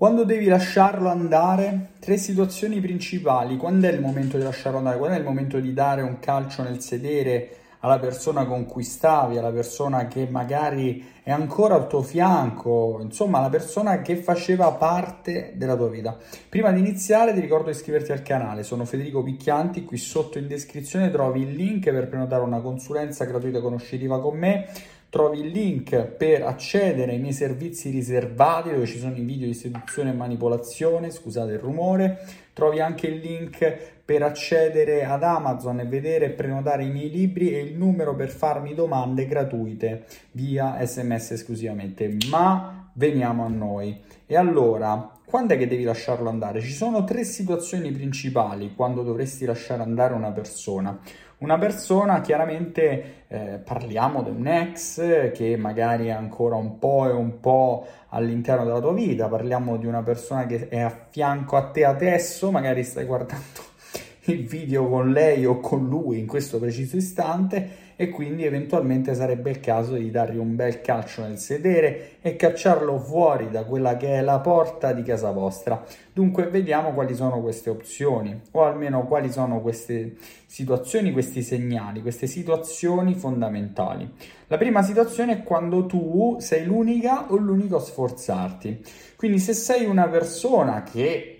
Quando devi lasciarlo andare? Tre situazioni principali. Quando è il momento di lasciarlo andare? Quando è il momento di dare un calcio nel sedere alla persona con cui stavi, alla persona che magari è ancora al tuo fianco, insomma, alla persona che faceva parte della tua vita. Prima di iniziare ti ricordo di iscriverti al canale, sono Federico Picchianti, qui sotto in descrizione trovi il link per prenotare una consulenza gratuita conoscitiva con me trovi il link per accedere ai miei servizi riservati dove ci sono i video di seduzione e manipolazione, scusate il rumore, trovi anche il link per accedere ad Amazon e vedere e prenotare i miei libri e il numero per farmi domande gratuite via sms esclusivamente. Ma veniamo a noi. E allora, quando è che devi lasciarlo andare? Ci sono tre situazioni principali quando dovresti lasciare andare una persona. Una persona, chiaramente eh, parliamo di un ex che magari è ancora un po' e un po' all'interno della tua vita, parliamo di una persona che è a fianco a te adesso, magari stai guardando il video con lei o con lui in questo preciso istante e quindi eventualmente sarebbe il caso di dargli un bel calcio nel sedere e cacciarlo fuori da quella che è la porta di casa vostra. Dunque vediamo quali sono queste opzioni o almeno quali sono queste situazioni, questi segnali, queste situazioni fondamentali. La prima situazione è quando tu sei l'unica o l'unico a sforzarti. Quindi se sei una persona che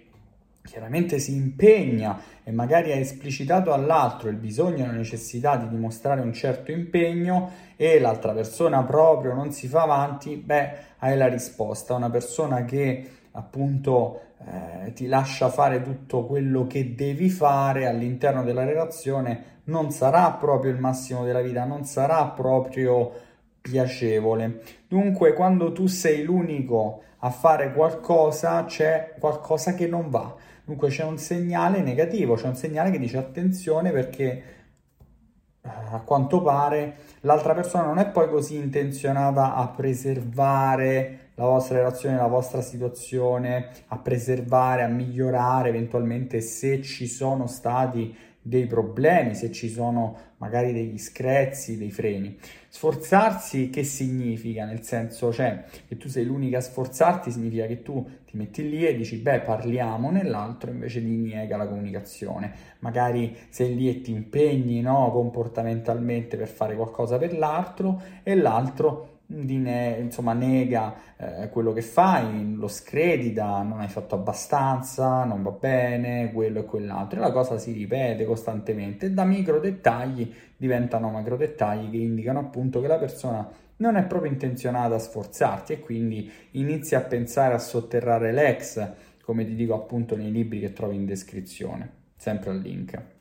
chiaramente si impegna e magari ha esplicitato all'altro il bisogno e la necessità di dimostrare un certo impegno e l'altra persona proprio non si fa avanti, beh, hai la risposta. Una persona che appunto eh, ti lascia fare tutto quello che devi fare all'interno della relazione non sarà proprio il massimo della vita, non sarà proprio piacevole. Dunque, quando tu sei l'unico a fare qualcosa, c'è qualcosa che non va. Dunque c'è un segnale negativo, c'è un segnale che dice attenzione perché eh, a quanto pare l'altra persona non è poi così intenzionata a preservare la vostra relazione, la vostra situazione, a preservare, a migliorare eventualmente se ci sono stati dei problemi, se ci sono magari degli screzzi, dei freni. Sforzarsi che significa? Nel senso, cioè, che tu sei l'unica a sforzarti significa che tu ti metti lì e dici, beh, parliamo, nell'altro invece ti niega la comunicazione. Magari sei lì e ti impegni, no, comportamentalmente per fare qualcosa per l'altro e l'altro ne- insomma, nega eh, quello che fai, lo scredita, non hai fatto abbastanza, non va bene, quello e quell'altro. E la cosa si ripete costantemente e da micro dettagli diventano macro dettagli che indicano appunto che la persona non è proprio intenzionata a sforzarti e quindi inizia a pensare a sotterrare l'ex, come ti dico appunto nei libri che trovi in descrizione, sempre al link.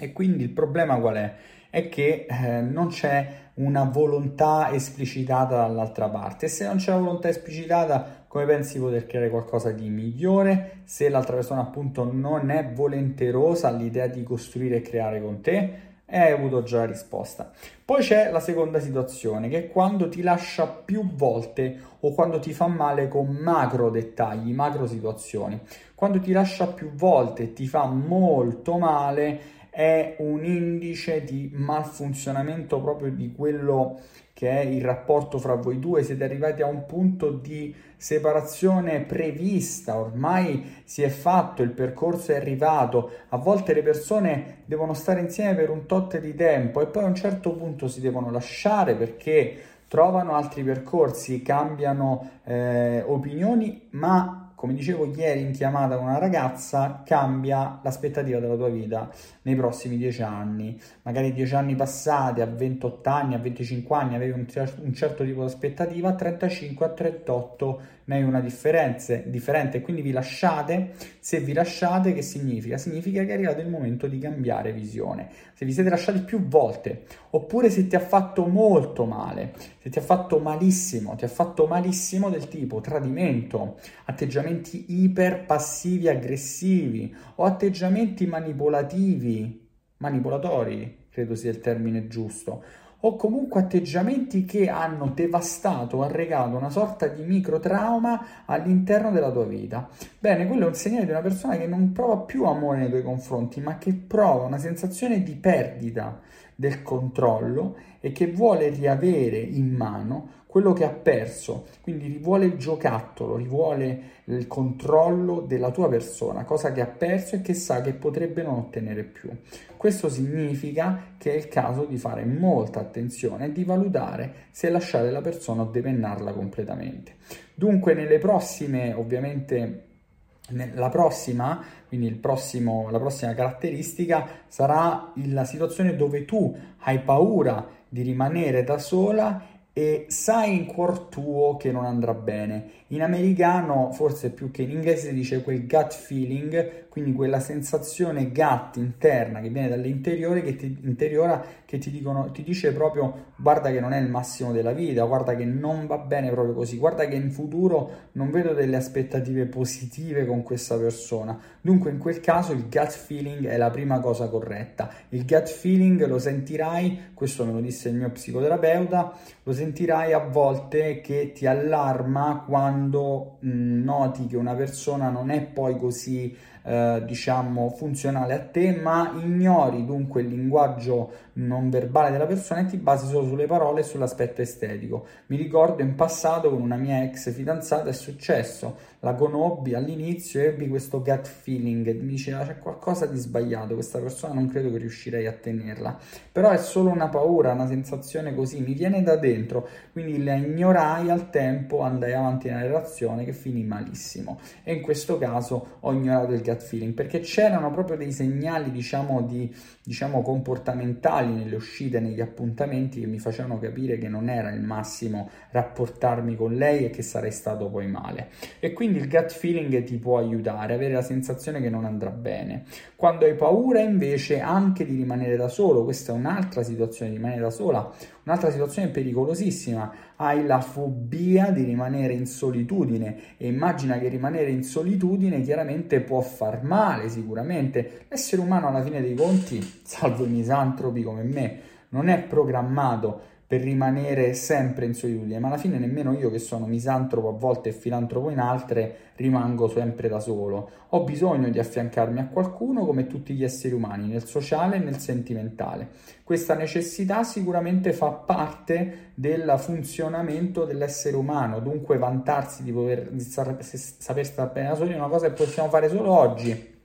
E quindi il problema qual è? È che eh, non c'è una volontà esplicitata dall'altra parte. E se non c'è una volontà esplicitata, come pensi di poter creare qualcosa di migliore? Se l'altra persona appunto non è volenterosa all'idea di costruire e creare con te, e hai avuto già la risposta. Poi c'è la seconda situazione, che è quando ti lascia più volte o quando ti fa male con macro dettagli, macro situazioni. Quando ti lascia più volte e ti fa molto male è un indice di malfunzionamento proprio di quello che è il rapporto fra voi due, siete arrivati a un punto di separazione prevista, ormai si è fatto, il percorso è arrivato, a volte le persone devono stare insieme per un tot di tempo e poi a un certo punto si devono lasciare perché trovano altri percorsi, cambiano eh, opinioni, ma come dicevo ieri in chiamata con una ragazza, cambia l'aspettativa della tua vita nei prossimi dieci anni. Magari dieci anni passati, a 28 anni, a 25 anni avevi un, un certo tipo di aspettativa, a 35, a 38 ne hai una differenza, differente quindi vi lasciate. Se vi lasciate, che significa? Significa che è arrivato il momento di cambiare visione. Se vi siete lasciati più volte, oppure se ti ha fatto molto male, se ti ha fatto malissimo, ti ha fatto malissimo del tipo tradimento, atteggiamenti iper passivi aggressivi o atteggiamenti manipolativi, manipolatori, credo sia il termine giusto o comunque atteggiamenti che hanno devastato arregato una sorta di microtrauma all'interno della tua vita. Bene, quello è un segnale di una persona che non prova più amore nei tuoi confronti, ma che prova una sensazione di perdita del controllo e che vuole riavere in mano quello che ha perso, quindi rivuole il giocattolo, rivuole il controllo della tua persona, cosa che ha perso e che sa che potrebbe non ottenere più. Questo significa che è il caso di fare molta attenzione e di valutare se lasciare la persona o depennarla completamente. Dunque, nelle prossime, ovviamente, la prossima, quindi prossimo, la prossima caratteristica sarà la situazione dove tu hai paura di rimanere da sola e sai in cuor tuo che non andrà bene. In americano, forse più che in inglese, si dice quel gut feeling, quindi quella sensazione gut interna che viene dall'interiore che ti, interiora, che ti, dicono, ti dice proprio guarda che non è il massimo della vita, guarda che non va bene proprio così, guarda che in futuro non vedo delle aspettative positive con questa persona. Dunque in quel caso il gut feeling è la prima cosa corretta. Il gut feeling lo sentirai, questo me lo disse il mio psicoterapeuta, lo sentirai a volte che ti allarma quando mh, noti che una persona non è poi così eh, diciamo funzionale a te, ma ignori dunque il linguaggio non verbale della persona e ti basi solo sulle parole e sull'aspetto estetico. Mi ricordo in passato con una mia ex fidanzata è successo, la conobbi all'inizio e ebbi questo gut feeling, mi diceva c'è qualcosa di sbagliato, questa persona non credo che riuscirei a tenerla, però è solo una paura, una sensazione così, mi viene da dentro, quindi la ignorai al tempo, andai avanti nella relazione che finì malissimo. E in questo caso ho ignorato il gut feeling perché c'erano proprio dei segnali diciamo di diciamo comportamentali nelle uscite, negli appuntamenti che mi facevano capire che non era il massimo rapportarmi con lei e che sarei stato poi male. E quindi il gut feeling ti può aiutare, avere la sensazione che non andrà bene. Quando hai paura invece anche di rimanere da solo, questa è un'altra situazione rimanere da sola, un'altra situazione pericolosissima, hai la fobia di rimanere in solitudine e immagina che rimanere in solitudine chiaramente può far male sicuramente. L'essere umano alla fine dei conti, salvo i misantropi come me, non è programmato per rimanere sempre in solitudine, ma alla fine nemmeno io che sono misantropo a volte e filantropo in altre rimango sempre da solo. Ho bisogno di affiancarmi a qualcuno come tutti gli esseri umani, nel sociale e nel sentimentale. Questa necessità sicuramente fa parte del funzionamento dell'essere umano, dunque vantarsi di, poter, di star, saper stare bene da soli è una cosa che possiamo fare solo oggi.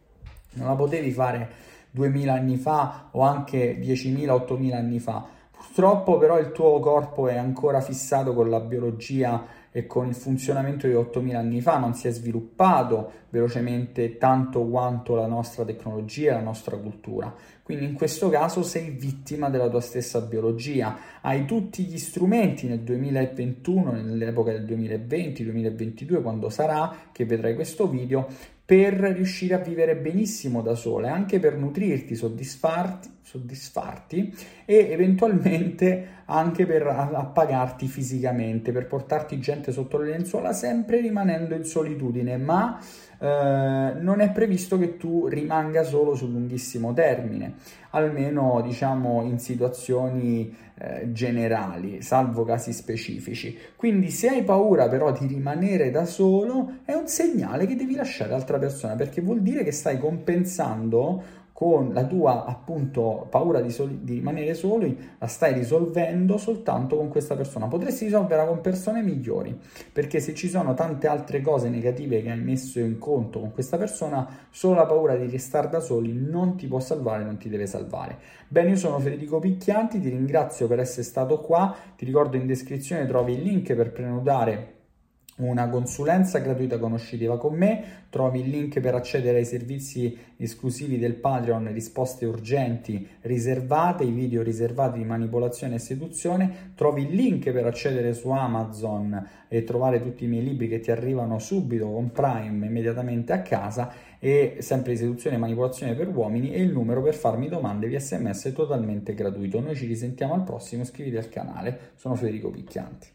Non la potevi fare 2000 anni fa o anche 10.000, 8.000 anni fa Purtroppo però il tuo corpo è ancora fissato con la biologia e con il funzionamento di 8000 anni fa, non si è sviluppato velocemente tanto quanto la nostra tecnologia e la nostra cultura. Quindi in questo caso sei vittima della tua stessa biologia, hai tutti gli strumenti nel 2021, nell'epoca del 2020-2022, quando sarà che vedrai questo video, per riuscire a vivere benissimo da sola e anche per nutrirti, soddisfarti soddisfarti e eventualmente anche per appagarti fisicamente, per portarti gente sotto le lenzuola, sempre rimanendo in solitudine, ma eh, non è previsto che tu rimanga solo sul lunghissimo termine, almeno diciamo in situazioni eh, generali, salvo casi specifici. Quindi se hai paura però di rimanere da solo, è un segnale che devi lasciare l'altra persona, perché vuol dire che stai compensando con la tua appunto paura di, soli, di, rimanere soli, la stai risolvendo soltanto con questa persona. Potresti risolverla con persone migliori, perché se ci sono tante altre cose negative che hai messo in conto con questa persona, solo la paura di restare da soli non ti può salvare, non ti deve salvare. Bene, io sono Federico Picchianti, ti ringrazio per essere stato qua, ti ricordo in descrizione trovi il link per prenotare una consulenza gratuita conoscitiva con me, trovi il link per accedere ai servizi esclusivi del Patreon, risposte urgenti riservate, i video riservati di manipolazione e seduzione, trovi il link per accedere su Amazon e trovare tutti i miei libri che ti arrivano subito con Prime immediatamente a casa e sempre seduzione e manipolazione per uomini e il numero per farmi domande via sms totalmente gratuito. Noi ci risentiamo al prossimo, iscriviti al canale, sono Federico Picchianti.